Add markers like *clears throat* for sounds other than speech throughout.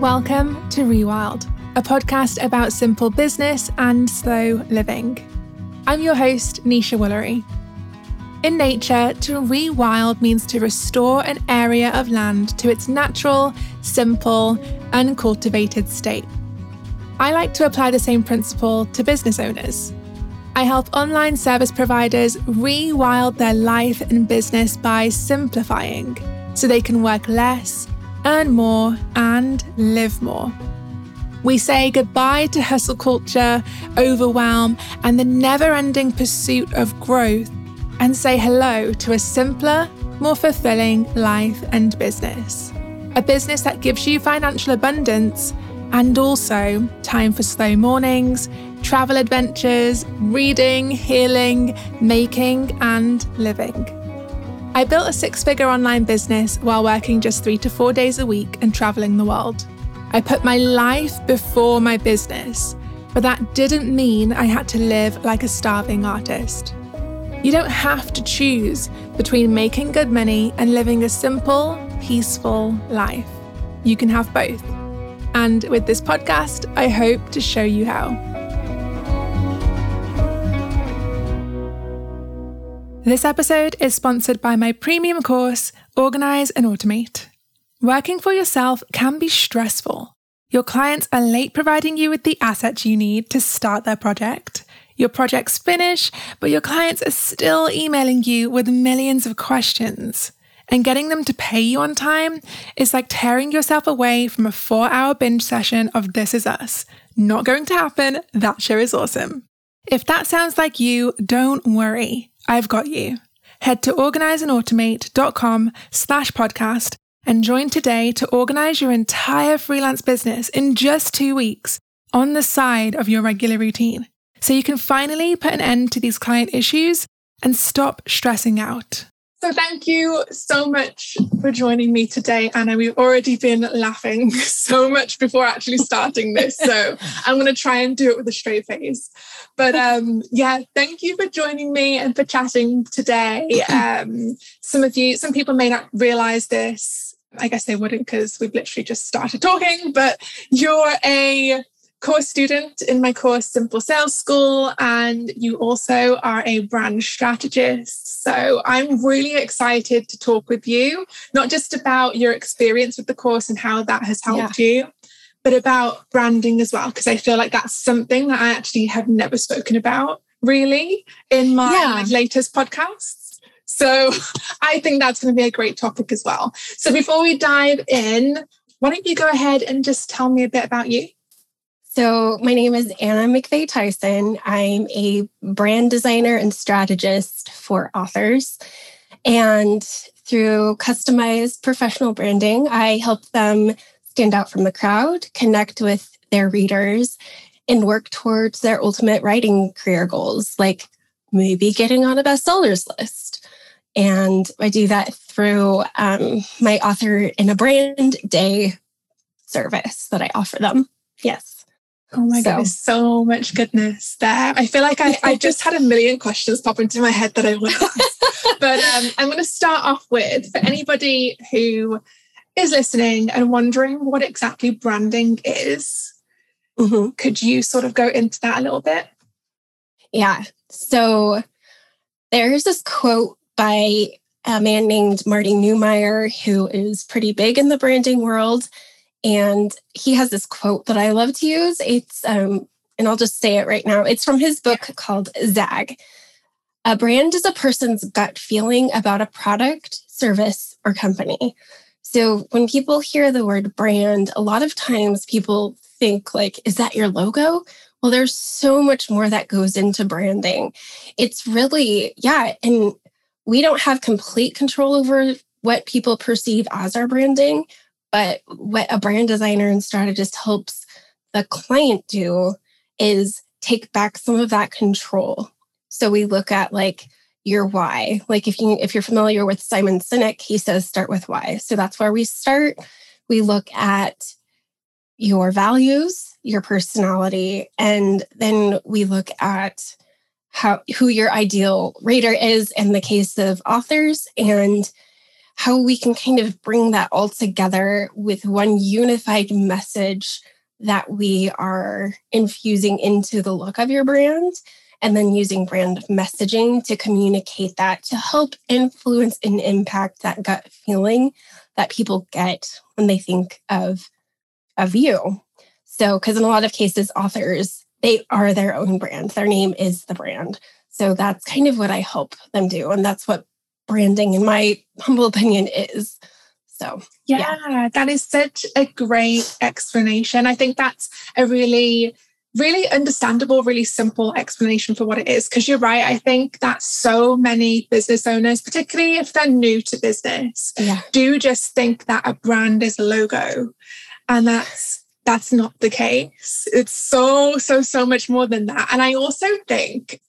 Welcome to Rewild, a podcast about simple business and slow living. I'm your host, Nesha Woolery. In nature, to rewild means to restore an area of land to its natural, simple, uncultivated state. I like to apply the same principle to business owners. I help online service providers rewild their life and business by simplifying so they can work less earn more, and live more. We say goodbye to hustle culture, overwhelm, and the never ending pursuit of growth, and say hello to a simpler, more fulfilling life and business. A business that gives you financial abundance and also time for slow mornings, travel adventures, reading, healing, making, and living. I built a six figure online business while working just three to four days a week and traveling the world. I put my life before my business, but that didn't mean I had to live like a starving artist. You don't have to choose between making good money and living a simple, peaceful life. You can have both. And with this podcast, I hope to show you how. This episode is sponsored by my premium course, Organize and Automate. Working for yourself can be stressful. Your clients are late providing you with the assets you need to start their project. Your projects finish, but your clients are still emailing you with millions of questions. And getting them to pay you on time is like tearing yourself away from a four hour binge session of This Is Us. Not going to happen. That show is awesome. If that sounds like you, don't worry. I've got you. Head to organizeandautomate.com slash podcast and join today to organize your entire freelance business in just two weeks on the side of your regular routine so you can finally put an end to these client issues and stop stressing out. So, thank you so much for joining me today, Anna. We've already been laughing *laughs* so much before actually starting this. So, *laughs* I'm going to try and do it with a straight face. But um, yeah, thank you for joining me and for chatting today. *laughs* Um, some of you, some people may not realize this. I guess they wouldn't because we've literally just started talking, but you're a course student in my course Simple Sales School, and you also are a brand strategist. So I'm really excited to talk with you, not just about your experience with the course and how that has helped yeah. you, but about branding as well, because I feel like that's something that I actually have never spoken about really in my yeah. latest podcasts. So *laughs* I think that's going to be a great topic as well. So before we dive in, why don't you go ahead and just tell me a bit about you? So, my name is Anna McVey-Tyson. I'm a brand designer and strategist for authors. And through customized professional branding, I help them stand out from the crowd, connect with their readers, and work towards their ultimate writing career goals, like maybe getting on a bestsellers list. And I do that through um, my author in a brand day service that I offer them. Yes. Oh my so. goodness, so much goodness there. I feel like I, I *laughs* just had a million questions pop into my head that I want to ask. *laughs* but um, I'm going to start off with for anybody who is listening and wondering what exactly branding is, mm-hmm. could you sort of go into that a little bit? Yeah. So there's this quote by a man named Marty Neumeier, who is pretty big in the branding world. And he has this quote that I love to use. It's, um, and I'll just say it right now. It's from his book called Zag. A brand is a person's gut feeling about a product, service, or company. So when people hear the word brand, a lot of times people think like, is that your logo? Well, there's so much more that goes into branding. It's really, yeah. And we don't have complete control over what people perceive as our branding, but what a brand designer and strategist helps the client do is take back some of that control. So we look at like your why. Like if you if you're familiar with Simon Sinek, he says start with why. So that's where we start. We look at your values, your personality, and then we look at how who your ideal reader is in the case of authors and how we can kind of bring that all together with one unified message that we are infusing into the look of your brand and then using brand messaging to communicate that to help influence and impact that gut feeling that people get when they think of of you. So because in a lot of cases authors they are their own brand. Their name is the brand. So that's kind of what i help them do and that's what branding in my humble opinion is so yeah, yeah, that is such a great explanation. I think that's a really really understandable, really simple explanation for what it is. Because you're right. I think that so many business owners, particularly if they're new to business, yeah. do just think that a brand is a logo. And that's that's not the case. It's so, so, so much more than that. And I also think,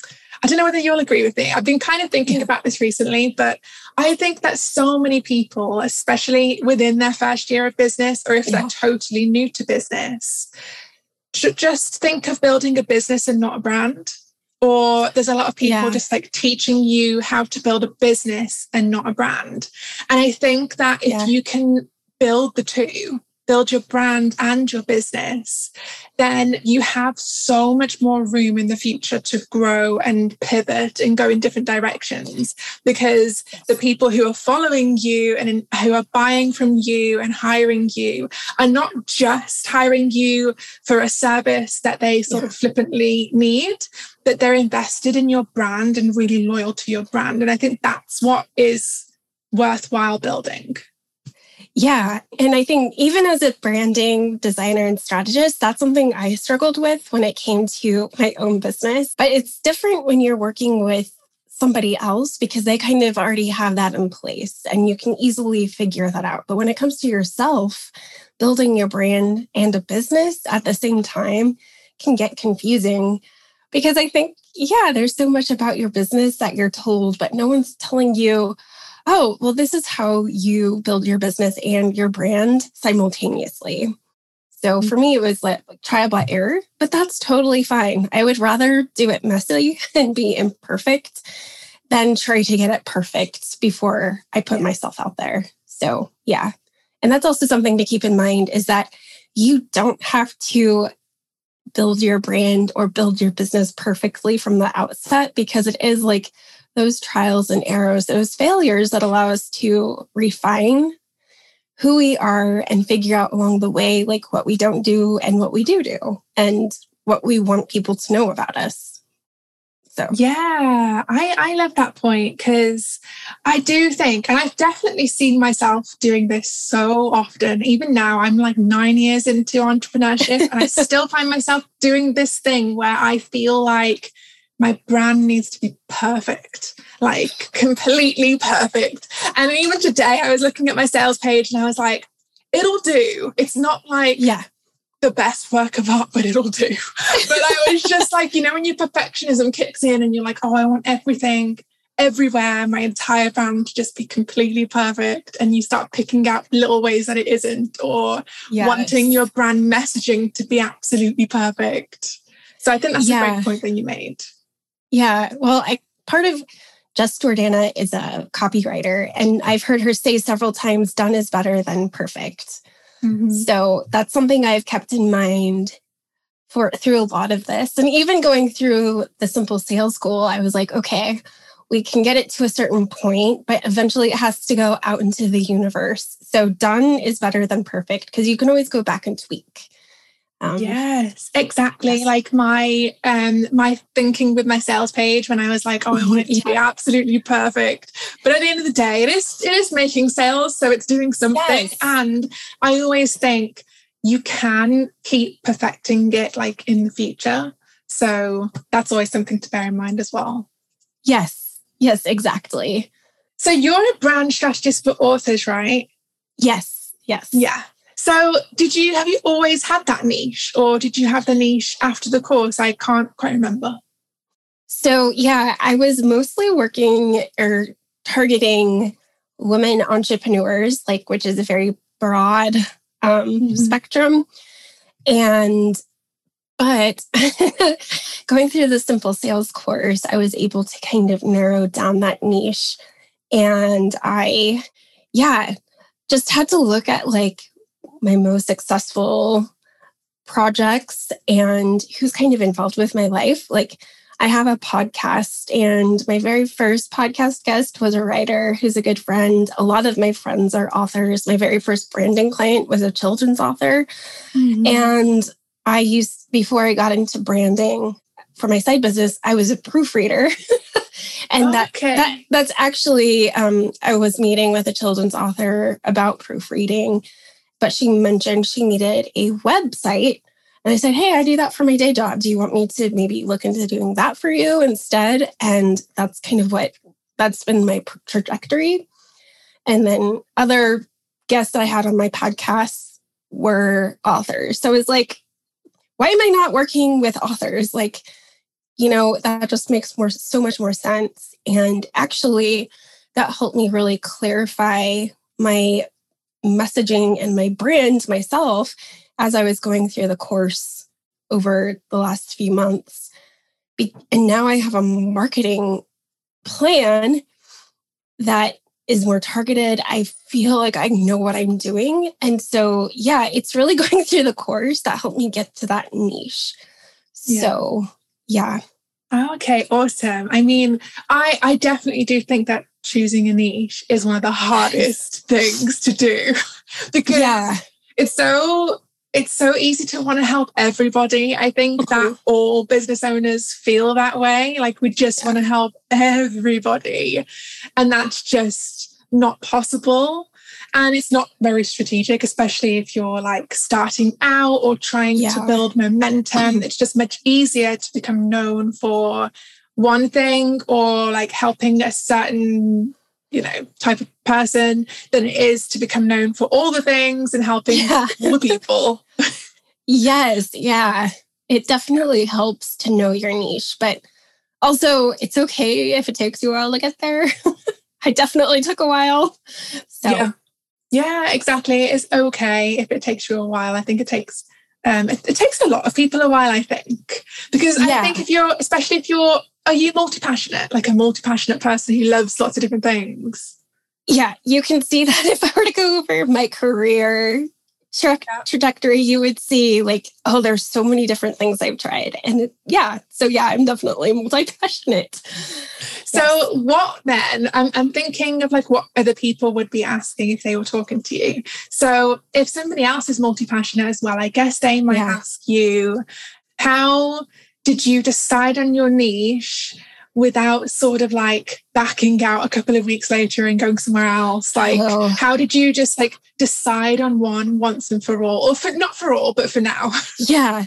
I don't know whether you'll agree with me. I've been kind of thinking about this recently, but I think that so many people, especially within their first year of business, or if yeah. they're totally new to business, should just think of building a business and not a brand. Or there's a lot of people yeah. just like teaching you how to build a business and not a brand. And I think that if yeah. you can build the two, build your brand and your business, then you have so much more room in the future to grow and pivot and go in different directions because the people who are following you and who are buying from you and hiring you are not just hiring you for a service that they sort yeah. of flippantly need, but they're invested in your brand and really loyal to your brand. And I think that's what is worthwhile building. Yeah. And I think even as a branding designer and strategist, that's something I struggled with when it came to my own business. But it's different when you're working with somebody else because they kind of already have that in place and you can easily figure that out. But when it comes to yourself, building your brand and a business at the same time can get confusing because I think, yeah, there's so much about your business that you're told, but no one's telling you oh, well, this is how you build your business and your brand simultaneously. So mm-hmm. for me, it was like trial by error, but that's totally fine. I would rather do it messy *laughs* and be imperfect than try to get it perfect before I put myself out there. So yeah. And that's also something to keep in mind is that you don't have to build your brand or build your business perfectly from the outset because it is like those trials and errors, those failures that allow us to refine who we are and figure out along the way, like what we don't do and what we do do and what we want people to know about us. So, yeah, I, I love that point because I do think, and I've definitely seen myself doing this so often. Even now, I'm like nine years into entrepreneurship, and I *laughs* still find myself doing this thing where I feel like my brand needs to be perfect, like completely perfect. And even today, I was looking at my sales page and I was like, it'll do. It's not like, yeah, the best work of art, but it'll do. *laughs* but I was just like, you know, when your perfectionism kicks in and you're like, oh, I want everything everywhere, my entire brand to just be completely perfect. And you start picking out little ways that it isn't, or yes. wanting your brand messaging to be absolutely perfect. So I think that's yeah. a great point that you made. Yeah. Well, I part of Jess Jordana is a copywriter, and I've heard her say several times, done is better than perfect. Mm-hmm. So that's something I've kept in mind for through a lot of this. And even going through the simple sales school, I was like, okay, we can get it to a certain point, but eventually it has to go out into the universe. So done is better than perfect because you can always go back and tweak. Um, yes, exactly. Yes. Like my um my thinking with my sales page when I was like, oh, I want it to *laughs* yeah. be absolutely perfect. But at the end of the day, it is it is making sales, so it's doing something. Yes. And I always think you can keep perfecting it like in the future. So that's always something to bear in mind as well. Yes. Yes, exactly. So you're a brand strategist for authors, right? Yes. Yes. Yeah. So, did you have you always had that niche, or did you have the niche after the course? I can't quite remember. So, yeah, I was mostly working or targeting women entrepreneurs, like which is a very broad um, mm-hmm. spectrum, and but *laughs* going through the simple sales course, I was able to kind of narrow down that niche, and I yeah, just had to look at like my most successful projects and who's kind of involved with my life. Like, I have a podcast, and my very first podcast guest was a writer who's a good friend. A lot of my friends are authors. My very first branding client was a children's author. Mm-hmm. And I used, before I got into branding for my side business, I was a proofreader. *laughs* and okay. that, that that's actually um, I was meeting with a children's author about proofreading, but she mentioned she needed a website and I said, Hey, I do that for my day job. Do you want me to maybe look into doing that for you instead? And that's kind of what that's been my trajectory. And then other guests that I had on my podcast were authors. So it's like, why am I not working with authors? Like, you know, that just makes more so much more sense. And actually, that helped me really clarify my messaging and my brand myself as I was going through the course over the last few months. And now I have a marketing plan that is more targeted. I feel like I know what I'm doing. And so, yeah, it's really *laughs* going through the course that helped me get to that niche. Yeah. So, yeah. okay, awesome. I mean, I I definitely do think that choosing a niche is one of the hardest things to do *laughs* because yeah. it's so it's so easy to want to help everybody. I think that all business owners feel that way. Like we just want to help everybody. And that's just not possible. And it's not very strategic, especially if you're like starting out or trying yeah. to build momentum. *clears throat* It's just much easier to become known for one thing or like helping a certain you know type of person than it is to become known for all the things and helping *laughs* yeah. all the people. Yes yeah. It definitely helps to know your niche but also it's okay if it takes you a while to get there. *laughs* I definitely took a while so. Yeah. yeah exactly. It's okay if it takes you a while. I think it takes um, it, it, takes a lot of people a while, I think, because yeah. I think if you're, especially if you're are you multi-passionate? Like a multi-passionate person who loves lots of different things? Yeah you can see *laughs* that if i were to go over my career tra- trajectory you would see like oh there's so many different things i've tried. And it, yeah so yeah i'm definitely multi-passionate. So yes. what then I'm, I'm thinking of like what other people would be asking if they were talking to you. So if somebody else is multi-passionate as well i guess they might yeah. ask you how did you decide on your niche without sort of like backing out a couple of weeks later and going somewhere else? Like oh. how did you just like decide on one once and for all? Or for not for all but for now? *laughs* Yeah.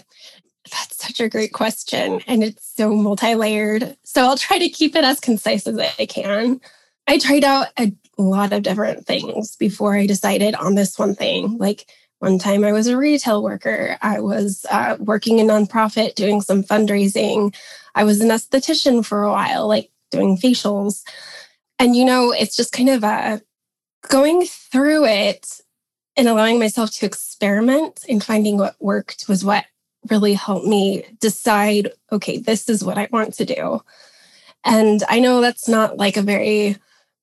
That's such a great question and it's so multi-layered. So i'll try to keep it as concise as i can. I tried out a lot of different things before i decided on this one thing. Like one time I was a retail worker. I was uh, working in nonprofit doing some fundraising. I was an esthetician for a while, like doing facials. And, you know, it's just kind of uh, going through it and allowing myself to experiment and finding what worked was what really helped me decide okay, this is what I want to do. And I know that's not like a very,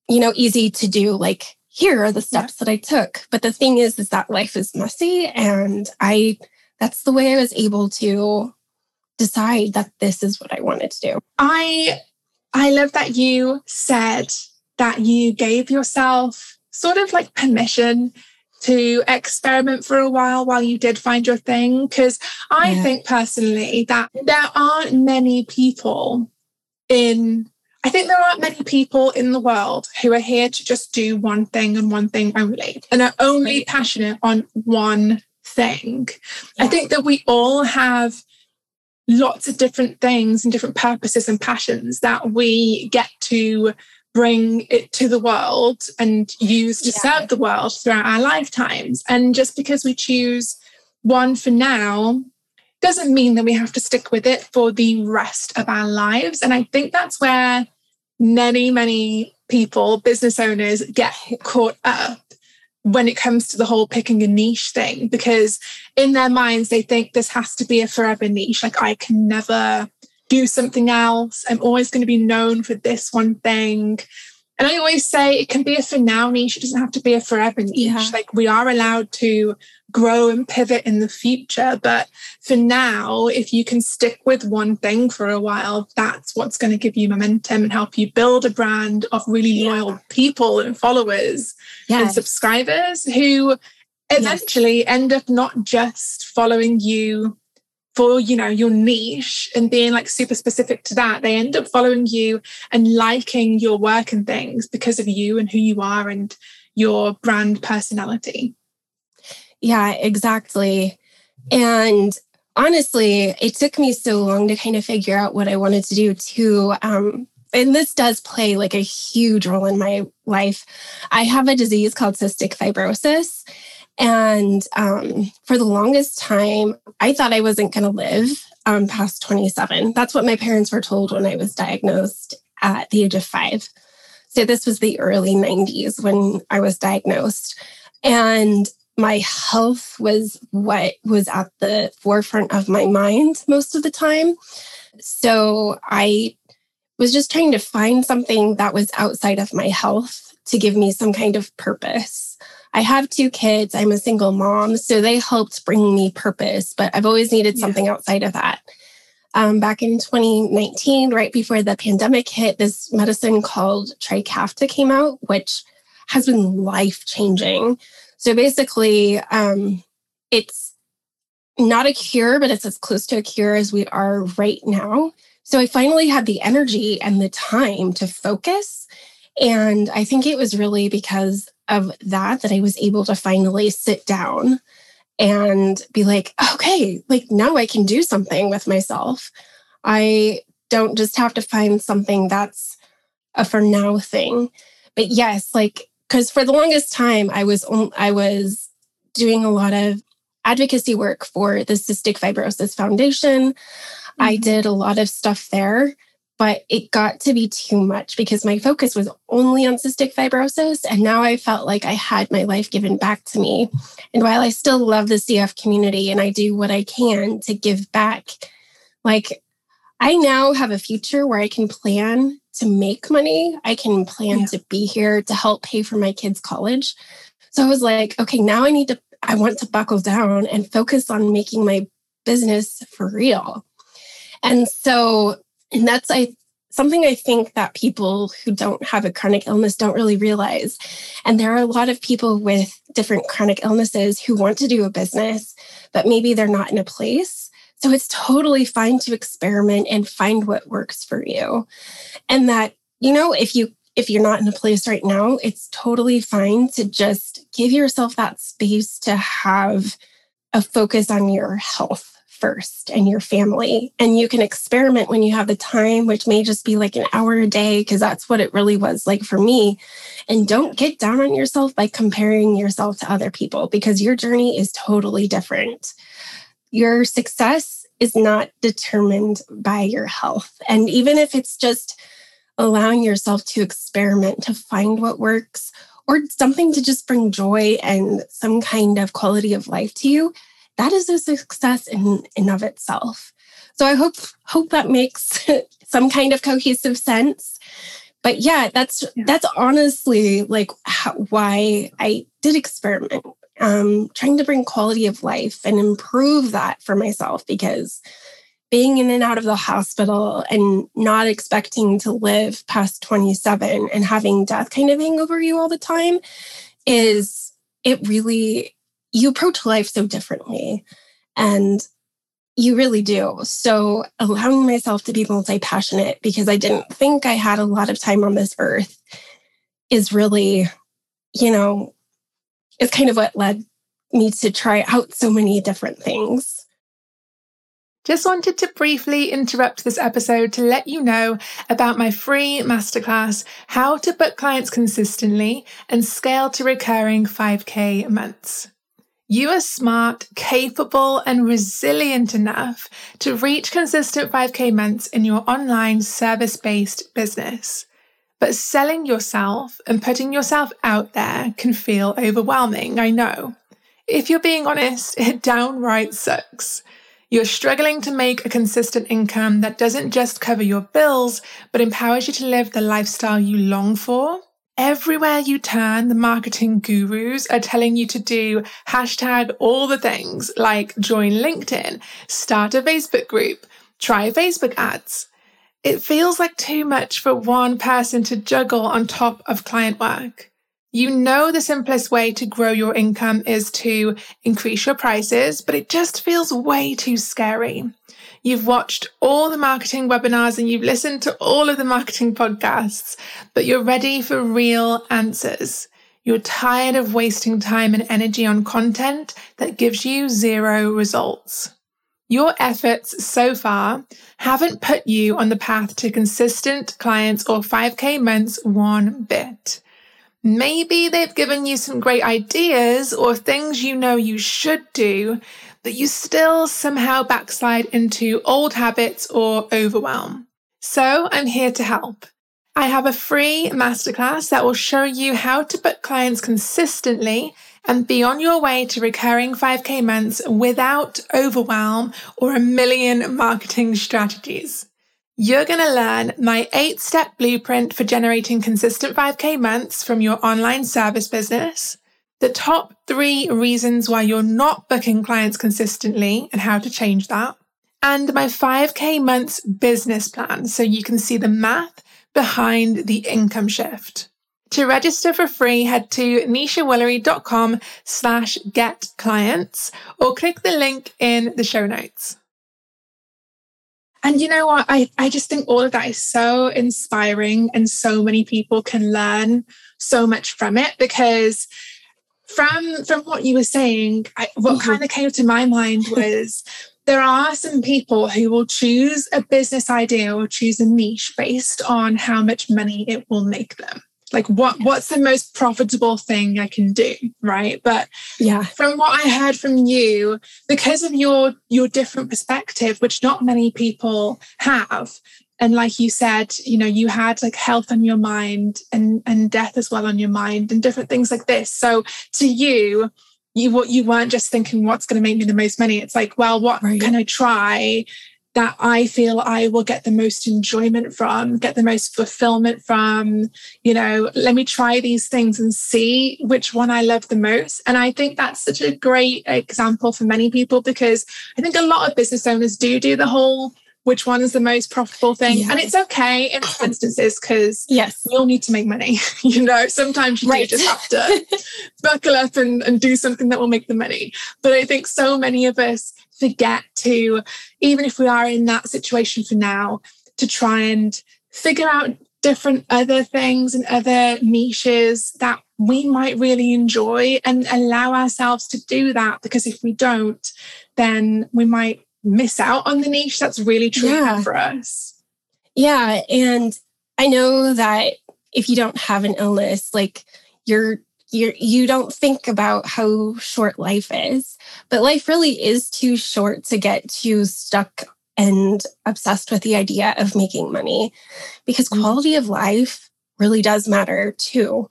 you know, easy to do, like here are the steps that I took. But the thing is, is that life is messy. And I, that's the way I was able to decide that this is what I wanted to do. I, I love that you said that you gave yourself sort of like permission to experiment for a while while you did find your thing. Because I yeah. think personally that there aren't many people in I think there aren't many people in the world who are here to just do one thing and one thing only and are only passionate on one thing. Yeah. I think that we all have lots of different things and different purposes and passions that we get to bring it to the world and use to yeah. serve the world throughout our lifetimes. And just because we choose one for now doesn't mean that we have to stick with it for the rest of our lives. And I think that's where many, many people, business owners, get caught up when it comes to the whole picking a niche thing, because in their minds, they think this has to be a forever niche. Like, I can never do something else. I'm always going to be known for this one thing. And I always say it can be a for now niche. It doesn't have to be a forever niche. Yeah. Like we are allowed to grow and pivot in the future. But for now, if you can stick with one thing for a while, that's what's going to give you momentum and help you build a brand of really yeah. loyal people and followers yes. and subscribers who eventually yes. end up not just following you for you know your niche and being like super specific to that they end up following you and liking your work and things because of you and who you are and your brand personality yeah, exactly. And honestly, it took me so long to kind of figure out what I wanted to do too. Um, and this does play like a huge role in my life. I have a disease called cystic fibrosis. And um, for the longest time, I thought I wasn't going to live um, past 27. That's what my parents were told when I was diagnosed at the age of five. So this was the early 90s when I was diagnosed. And my health was what was at the forefront of my mind most of the time. So I was just trying to find something that was outside of my health to give me some kind of purpose. I have two kids, I'm a single mom, so they helped bring me purpose, but I've always needed yeah. something outside of that. Um, back in 2019, right before the pandemic hit, this medicine called Trikafta came out, which has been life changing. So basically, um, it's not a cure, but it's as close to a cure as we are right now. So I finally had the energy and the time to focus. And I think it was really because of that that I was able to finally sit down and be like, okay, like now I can do something with myself. I don't just have to find something that's a for now thing. But yes, like because for the longest time I was I was doing a lot of advocacy work for the Cystic Fibrosis Foundation. Mm-hmm. I did a lot of stuff there, but it got to be too much because my focus was only on cystic fibrosis. And now I felt like I had my life given back to me. And while I still love the CF community and I do what I can to give back, like I now have a future where I can plan to make money. I can plan yeah. to be here to help pay for my kids' college. So I was like, okay, now I need to, I want to buckle down and focus on making my business for real. And so, and that's I something I think that people who don't have a chronic illness don't really realize. And there are a lot of people with different chronic illnesses who want to do a business, but maybe they're not in a place so it's totally fine to experiment and find what works for you. And that, you know, if you if you're not in a place right now, it's totally fine to just give yourself that space to have a focus on your health first and your family. And you can experiment when you have the time, which may just be like an hour a day, because that's what it really was like for me. And don't get down on yourself by comparing yourself to other people because your journey is totally different your success is not determined by your health. And even if it's just allowing yourself to experiment to find what works or something to just bring joy and some kind of quality of life to you, that is a success in and of itself. So I hope hope that makes *laughs* some kind of cohesive sense. But yeah, that's yeah. that's honestly like how, why I did experiment um, trying to bring quality of life and improve that for myself because being in and out of the hospital and not expecting to live past 27 and having death kind of hang over you all the time is it really you approach life so differently and you really do so allowing myself to be multi-passionate because i didn't think i had a lot of time on this earth is really you know is kind of what led me to try out so many different things. Just wanted to briefly interrupt this episode to let you know about my free masterclass, How to Book Clients Consistently and Scale to Recurring 5K Months. You are smart, capable, and resilient enough to reach consistent 5K months in your online service based business. But selling yourself and putting yourself out there can feel overwhelming, I know. If you're being honest, it *laughs* downright sucks. You're struggling to make a consistent income that doesn't just cover your bills, but empowers you to live the lifestyle you long for. Everywhere you turn, the marketing gurus are telling you to do hashtag all the things like join LinkedIn, start a Facebook group, try Facebook ads. It feels like too much for one person to juggle on top of client work. You know, the simplest way to grow your income is to increase your prices, but it just feels way too scary. You've watched all the marketing webinars and you've listened to all of the marketing podcasts, but you're ready for real answers. You're tired of wasting time and energy on content that gives you zero results. Your efforts so far haven't put you on the path to consistent clients or 5K months one bit. Maybe they've given you some great ideas or things you know you should do, but you still somehow backslide into old habits or overwhelm. So I'm here to help. I have a free masterclass that will show you how to book clients consistently and be on your way to recurring 5K months without overwhelm or a million marketing strategies. You're going to learn my eight step blueprint for generating consistent 5K months from your online service business the top three reasons why you're not booking clients consistently and how to change that, and my 5K months business plan so you can see the math behind the income shift. To register for free, head to neshawoolery.com slash get clients or click the link in the show notes. And you know what? I, I just think all of that is so inspiring and so many people can learn so much from it because from from what you were saying, I, what mm-hmm. kind of came to my mind *laughs* was there are some people who will choose a business idea or choose a niche based on how much money it will make them like what what's the most profitable thing i can do right? But yeah. from what i heard from you because of your your different perspective which not many people have and like you said you know you had like health on your mind and and death as well on your mind and different things like this. So to you you what you weren't just thinking what's going to make me the most money. It's like well what right. can i try that I feel I will get the most enjoyment from, get the most fulfillment from. You know, let me try these things and see which one I love the most. And I think that's such a great example for many people because I think a lot of business owners do do the whole which one is the most profitable thing. And it's okay in some instances because yes, we all need to make money. *laughs* you know, sometimes you right. do just have to buckle up and, and do something that will make the money. But I think so many of us forget to, even if we are in that situation for now, to try and figure out different other things and other niches that we might really enjoy and allow ourselves to do that. Because if we don't, then we might miss out on the niche that's really true yeah. for us. Yeah. And I know that if you don't have an illness, like you're you're you don't think about how short life is but life really is too short to get too stuck and obsessed with the idea of making money because mm. quality of life really does matter too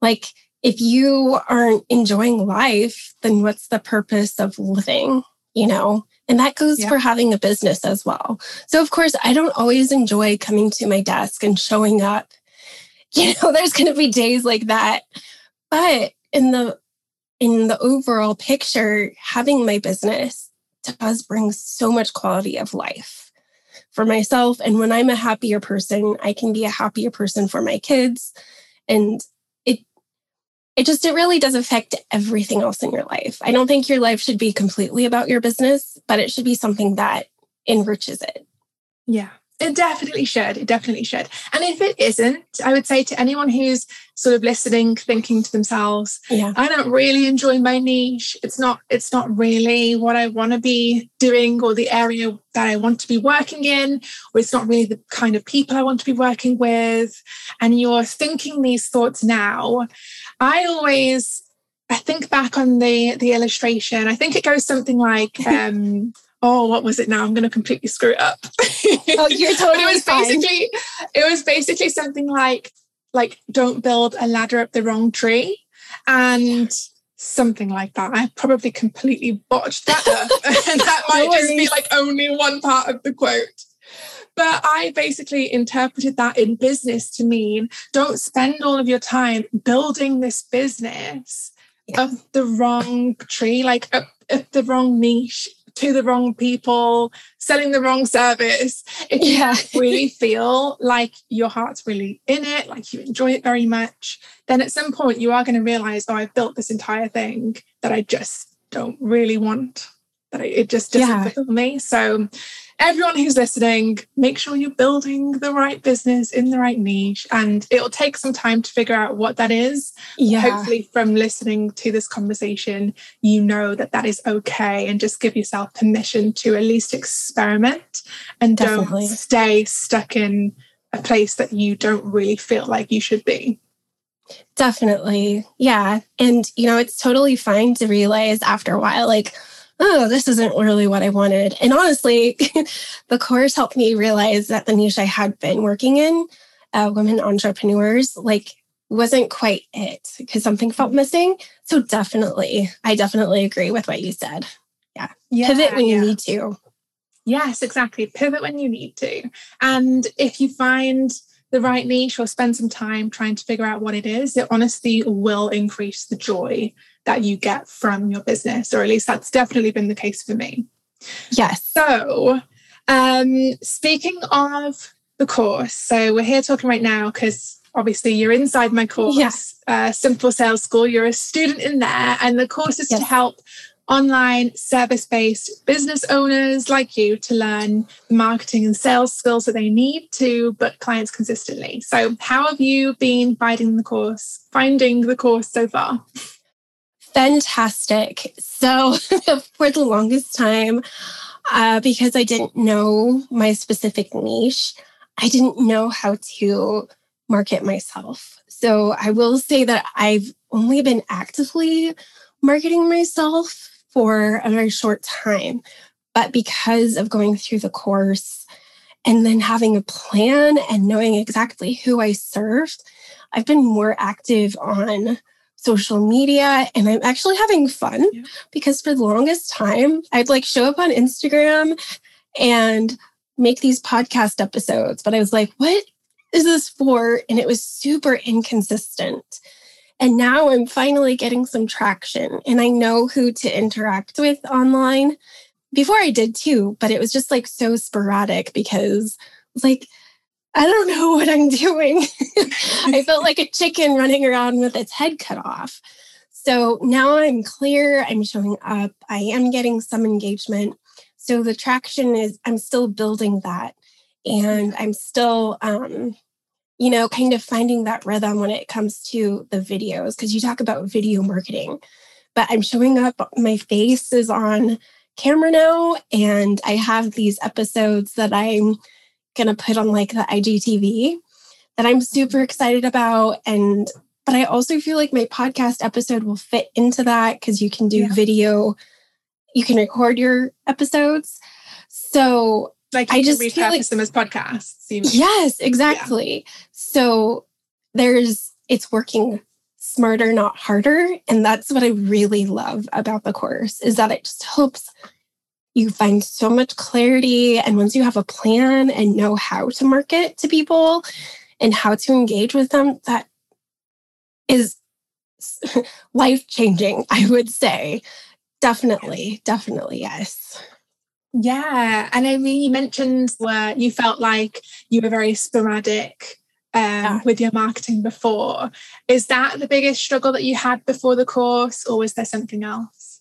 like if you aren't enjoying life then what's the purpose of living you know and that goes yeah. for having a business as well. So, of course, I don't always enjoy coming to my desk and showing up. *laughs* You know, there's going to be days like that. But in the in the overall picture, having my business does bring so much quality of life for myself. And when I'm a happier person, I can be a happier person for my kids. And it it just it really does affect everything else in your life. I don't think your life should be completely about your business, but it should be something that enriches it. Yeah. It definitely should. It definitely should. And if it isn't, I would say to anyone who's sort of listening, thinking to themselves, yeah. I don't really enjoy my niche. It's not, it's not really what I want to be doing or the area that I want to be working in, or it's not really the kind of people I want to be working with. And you're thinking these thoughts now. I always I think back on the the illustration. I think it goes something like *laughs* um oh, what was it now? I'm going to completely screw it up. oh, you're *laughs* totally it was fine. basically it was basically something like like don't build a ladder up the wrong tree and something like that. I probably completely botched that up, *laughs* and that *laughs* might just be like only one part of the quote. But I basically interpreted that in business to mean don't spend all of your time building this business yeah. of the wrong tree, like of, of the wrong niche to the wrong people, selling the wrong service. If you yeah. *laughs* really feel like your heart's really in it, like you enjoy it very much, then at some point you are going to realize, oh, I've built this entire thing that I just don't really want. That it just doesn't yeah. fulfill me. So everyone who's listening, make sure you're building the right business in the right niche. And it'll take some time to figure out what that is. Yeah. Hopefully, from listening to this conversation, you know that that is okay and just give yourself permission to at least experiment and Definitely. don't stay stuck in a place that you don't really feel like you should be. Definitely. Yeah. And, you know, it's totally fine to realize after a while, like, oh, this isn't really what I wanted. And honestly, *laughs* the course helped me realize that the niche I had been working in, uh, women entrepreneurs, like wasn't quite it because something felt missing. So definitely, I definitely agree with what you said. Yeah. yeah Pivot when yeah. you need to. Yes, exactly. Pivot when you need to. And if you find the right niche or spend some time trying to figure out what it is, it honestly will increase the joy that you get from your business, or at least that's definitely been the case for me. Yes. So, um, speaking of the course, so we're here talking right now because obviously you're inside my course, yes. uh, Simple Sales School. You're a student in there, and the course is yes. to help online service based business owners like you to learn the marketing and sales skills that they need to book clients consistently. So, how have you been finding the course, finding the course so far? Fantastic. So, *laughs* for the longest time, uh, because I didn't know my specific niche, I didn't know how to market myself. So, I will say that I've only been actively marketing myself for a very short time. But because of going through the course and then having a plan and knowing exactly who I served, I've been more active on social media and I'm actually having fun yeah. because for the longest time, I'd like show up on Instagram and make these podcast episodes. But I was like, what is this for? And it was super inconsistent. And now I'm finally getting some traction and I know who to interact with online. Before I did too, but it was just like so sporadic because like, I don't *laughs* know what I'm doing. I felt like a chicken running around with its head cut off. So now I'm clear, I'm showing up, I am getting some engagement. So the traction is, I'm still building that. And I'm still um, you know, kind of finding that rhythm when it comes to the videos, because you talk about video marketing, but I'm showing up, my face is on camera now, and I have these episodes that I'm going to put on like the IGTV that I'm super excited about. And, but I also feel like my podcast episode will fit into that because you can do yeah. video, you can record your episodes. So like I just repurpose like, them as podcasts. Yes, exactly. Yeah. So there's it's working smarter, not harder. And that's what I really love about the course is that it just helps you find so much clarity. And once you have a plan and know how to market to people and how to engage with them, that is *laughs* life changing, I would say. Definitely, definitely, yes. Yeah. And I mean, you mentioned where you felt like you were very sporadic um, yeah. with your marketing before. Is that the biggest struggle that you had before the course, or was there something else?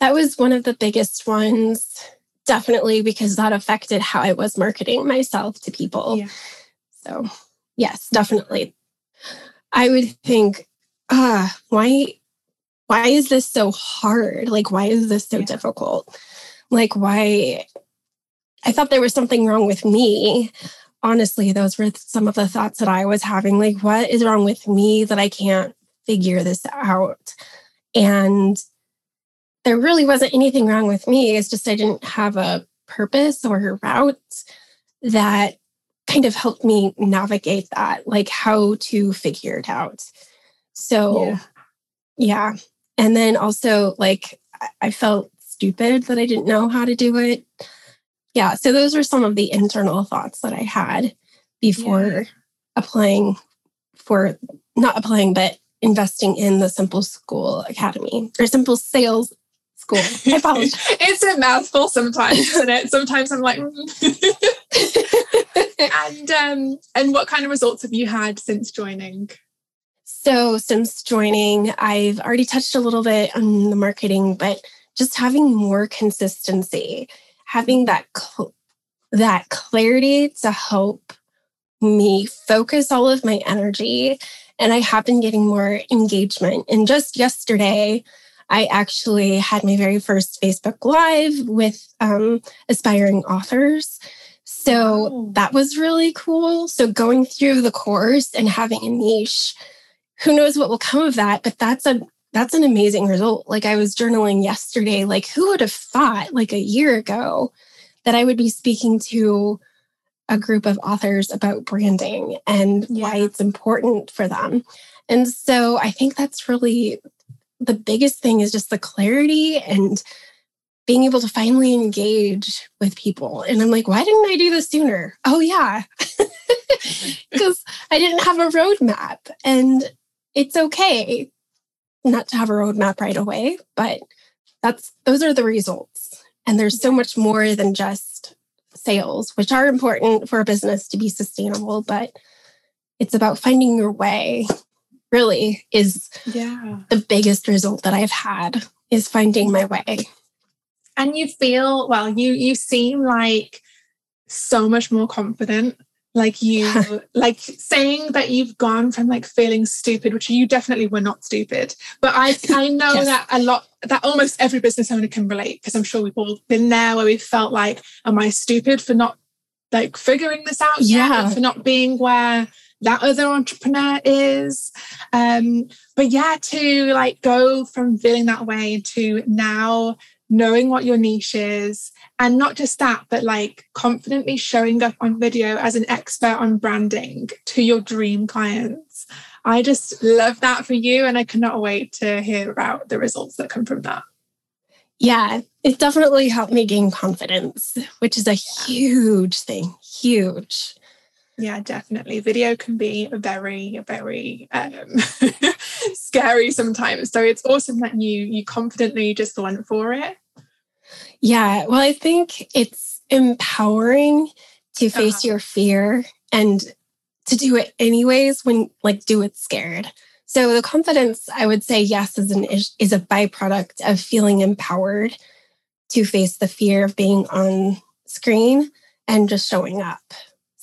That was one of the biggest ones, definitely, because that affected how I was marketing myself to people. Yeah. So, yes, definitely. I would think, ah, uh, why, why is this so hard? Like, why is this so yeah. difficult? like why I thought there was something wrong with me. Honestly, those were some of the thoughts that I was having. Like, what is wrong with me that I can't figure this out? And there really wasn't anything wrong with me. It's just I didn't have a purpose or a route that kind of helped me navigate that, like how to figure it out. So, yeah. yeah. And then also, like, I felt stupid that I didn't know how to do it. Yeah, so those were some of the internal thoughts that I had before yeah. applying for not applying, but investing in the Simple School Academy or Simple Sales School. I apologize. *laughs* it's a mouthful sometimes, isn't it? Sometimes I'm like, *laughs* *laughs* and um, and what kind of results have you had since joining? So since joining, I've already touched a little bit on the marketing, but just having more consistency, having that cl- that clarity to help me focus all of my energy. And I have been getting more engagement. And just yesterday, I actually had my very first Facebook Live with um, aspiring authors. So wow. that was really cool. So going through the course and having a niche, who knows what will come of that, but that's a that's an amazing result. Like I was journaling yesterday, like who would have thought like a year ago that I would be speaking to a group of authors about branding and yeah. why it's important for them. And so I think that's really the biggest thing is just the clarity and being able to finally engage with people. And I'm like, why didn't I do this sooner? Oh, yeah, *laughs* because I didn't have a roadmap. And it's okay not to have a roadmap right away, but that's those are the results. And there's so much more than just sales, which are important for a business to be sustainable, but it's about finding your way really is yeah the biggest result that I've had is finding my way. And you feel well, you you seem like so much more confident like you *laughs* like saying that you've gone from like feeling stupid which you definitely were not stupid but i i know yes. that a lot that almost every business owner can relate because i'm sure we've all been there where we've felt like am i stupid for not like figuring this out yeah. For not being where that other entrepreneur is? Um but yeah to like go from feeling that way to now knowing what your niche is and not just that but like confidently showing up on video as an expert on branding to your dream clients. I just love that for you and i cannot wait to hear about the results that come from that. Yeah it definitely helped me gain confidence which is a huge thing huge yeah definitely. Video can be very very um, *laughs* scary sometimes. So it's awesome that you you confidently just went for it. Yeah. Well i think it's empowering to face uh-huh. your fear and to do it anyways when like do it scared. So the confidence i would say yes is an is a byproduct of feeling empowered to face the fear of being on screen and just showing up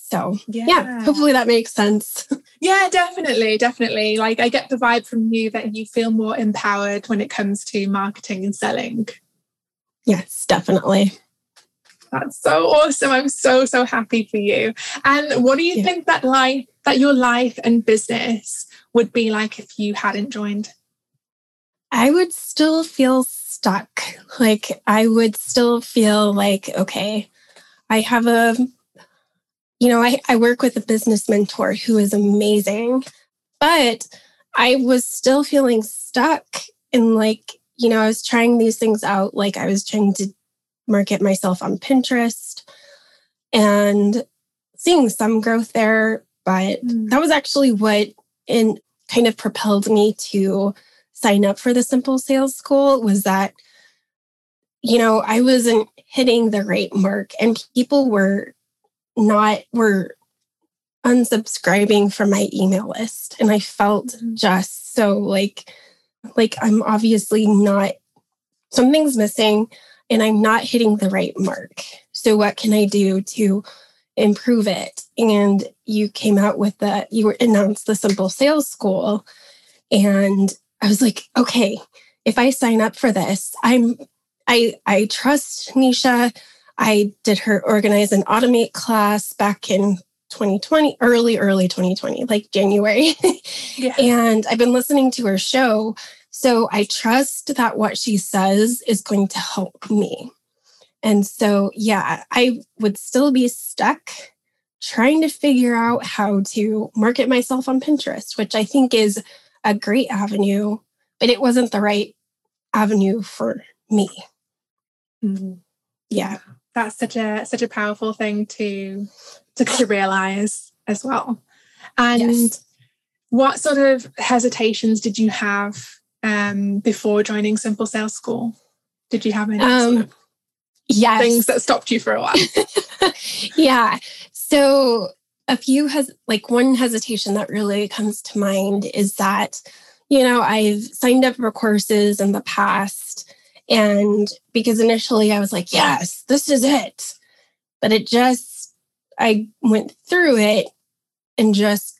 so yeah. yeah, hopefully that makes sense. *laughs* Yeah, definitely, definitely. Like I get the vibe from you that you feel more empowered when it comes to marketing and selling. Yes, definitely. That's so awesome. I'm so so happy for you. And what do you yeah. think that life that your life and business would be like if you hadn't joined? I would still feel stuck. Like I would still feel like okay, I have a you know, I, I work with a business mentor who is amazing, but I was still feeling stuck in like, you know, I was trying these things out. Like I was trying to market myself on Pinterest and seeing some growth there. But mm. that was actually what in kind of propelled me to sign up for the Simple Sales School was that, you know, I wasn't hitting the right mark and people were not were unsubscribing from my email list. And i felt mm-hmm. just so like like i'm obviously not something's missing and i'm not hitting the right mark. So what can i do to improve it? And you came out with the you were announced the simple sales school. And i was like okay if i sign up for this i'm i i trust Nesha I did her organize and automate class back in 2020, early, early 2020, like January. *laughs* yeah. And I've been listening to her show. So I trust that what she says is going to help me. And so, yeah, I would still be stuck trying to figure out how to market myself on Pinterest, which I think is a great avenue, but it wasn't the right avenue for me. Mm-hmm. Yeah. That's such a such a powerful thing to to, to realize as well. And yes. what sort of hesitations did you have um, before joining Simple Sales School? Did you have any um, sort of yes. things that stopped you for a while? *laughs* yeah. So a few has like one hesitation that really comes to mind is that you know i've signed up for courses in the past and because initially i was like yes this is it. But it just i went through it and just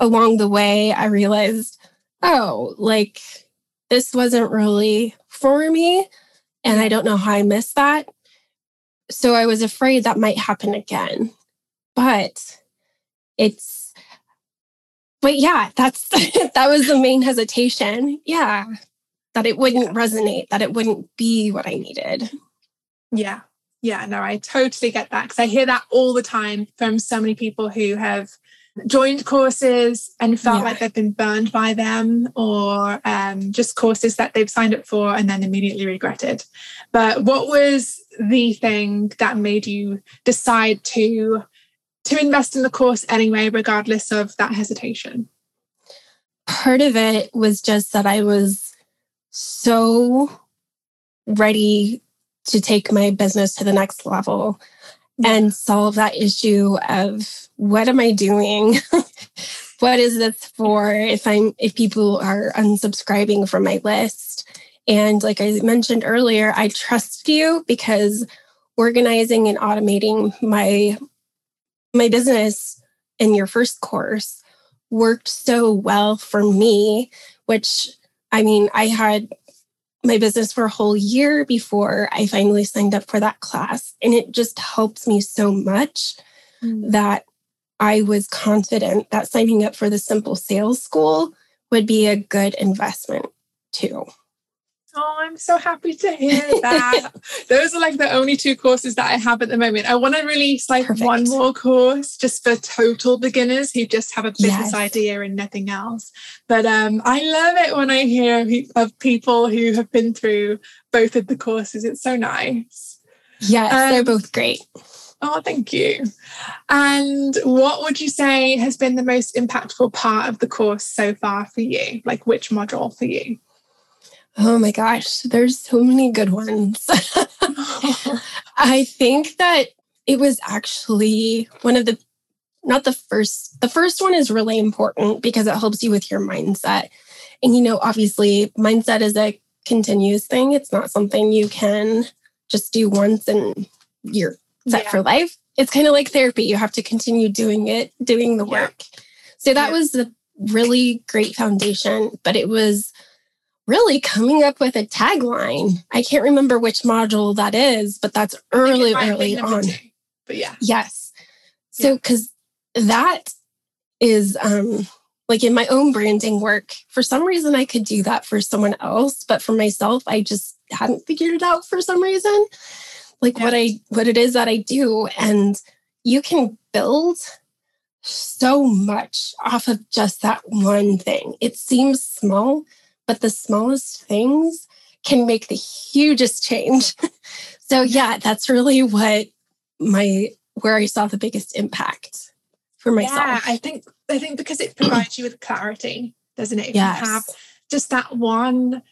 along the way i realized oh like this wasn't really for me and i don't know how i missed that. So i was afraid that might happen again. But it's but yeah that's *laughs* that was the main hesitation. Yeah that it wouldn't yeah. resonate that it wouldn't be what i needed yeah yeah no i totally get that because i hear that all the time from so many people who have joined courses and felt yeah. like they've been burned by them or um, just courses that they've signed up for and then immediately regretted but what was the thing that made you decide to to invest in the course anyway, regardless of that hesitation? Part of it was just that I was so ready to take my business to the next level and solve that issue of what am I doing? *laughs* what is this for if I'm if people are unsubscribing from my list? And like I mentioned earlier, I trust you because organizing and automating my my business in your first course worked so well for me, which I mean, I had my business for a whole year before I finally signed up for that class. And it just helped me so much mm. that I was confident that signing up for the Simple Sales School would be a good investment too. Oh, I'm so happy to hear *laughs* that. Those are like the only two courses that I have at the moment. I want to release like Perfect. one more course just for total beginners who just have a business yes. idea and nothing else. But um, I love it when I hear of people who have been through both of the courses. It's so nice. Yes, um, they're both great. Oh, thank you. And what would you say has been the most impactful part of the course so far for you? Like which module for you? Oh my gosh, there's so many good ones. *laughs* I think that it was actually one of the not the first the first one is really important because it helps you with your mindset. And you know, obviously, mindset is a continuous thing. It's not something you can just do once and you're set yeah. for life. It's kind of like therapy. You have to continue doing it, doing the work. Yeah. So that yeah. was a really great foundation, but it was really coming up with a tagline. I can't remember which module that is, but that's early, early on. Two, but yeah. Yes. So, because yeah. that is um, like in my own branding work, for some reason I could do that for someone else, but for myself, I just hadn't figured it out for some reason. Like yeah. what I what it is that I do. And you can build so much off of just that one thing. It seems small, but the smallest things can make the hugest change. *laughs* so yeah, that's really what my where I saw the biggest impact for myself. Yeah, I think I think because it provides you with clarity, doesn't it? If yes. you have just that one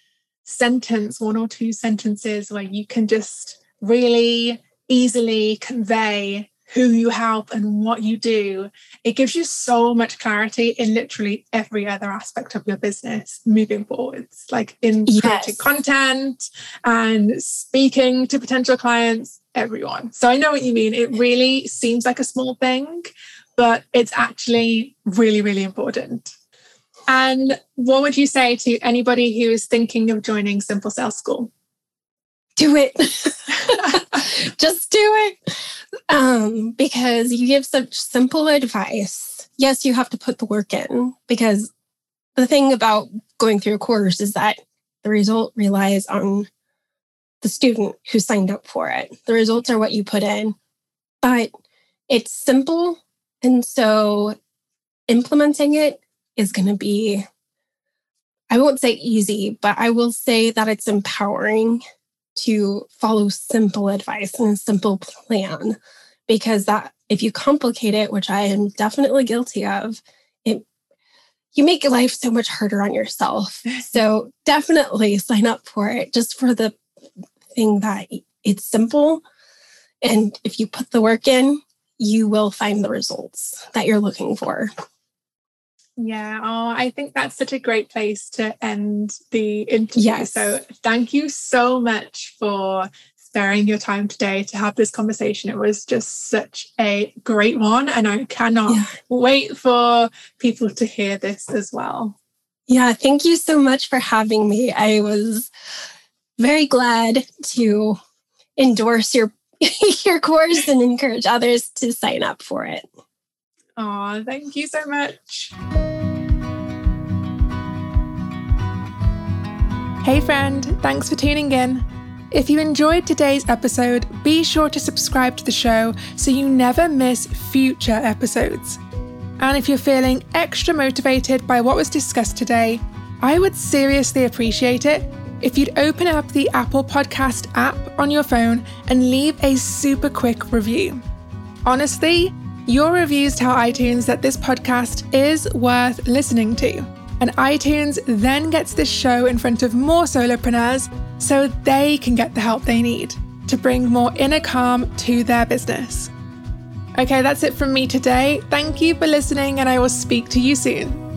sentence, one or two sentences where you can just really easily convey who you help and what you do, it gives you so much clarity in literally every other aspect of your business moving forwards, like in yes. creating content and speaking to potential clients, everyone. So I know what you mean. It really seems like a small thing, but it's actually really, really important. And what would you say to anybody who is thinking of joining Simple Sales School? Do it. *laughs* Just do it um, because you give such simple advice. Yes, you have to put the work in because the thing about going through a course is that the result relies on the student who signed up for it. The results are what you put in, but it's simple. And so implementing it is going to be, I won't say easy, but I will say that it's empowering to follow simple advice and a simple plan because that if you complicate it, which I am definitely guilty of, it you make life so much harder on yourself. *laughs* so definitely sign up for it just for the thing that it's simple. And if you put the work in, you will find the results that you're looking for. Yeah, oh, I think that's such a great place to end the interview. Yes. So thank you so much for sparing your time today to have this conversation. It was just such a great one, and I cannot yeah. wait for people to hear this as well. Yeah, thank you so much for having me. I was very glad to endorse your *laughs* your course and encourage others to sign up for it. Oh, thank you so much. Hey, friend, thanks for tuning in. If you enjoyed today's episode, be sure to subscribe to the show so you never miss future episodes. And if you're feeling extra motivated by what was discussed today, I would seriously appreciate it if you'd open up the Apple Podcast app on your phone and leave a super quick review. Honestly, your reviews tell iTunes that this podcast is worth listening to. And iTunes then gets this show in front of more solopreneurs so they can get the help they need to bring more inner calm to their business. Okay, that's it from me today. Thank you for listening, and I will speak to you soon.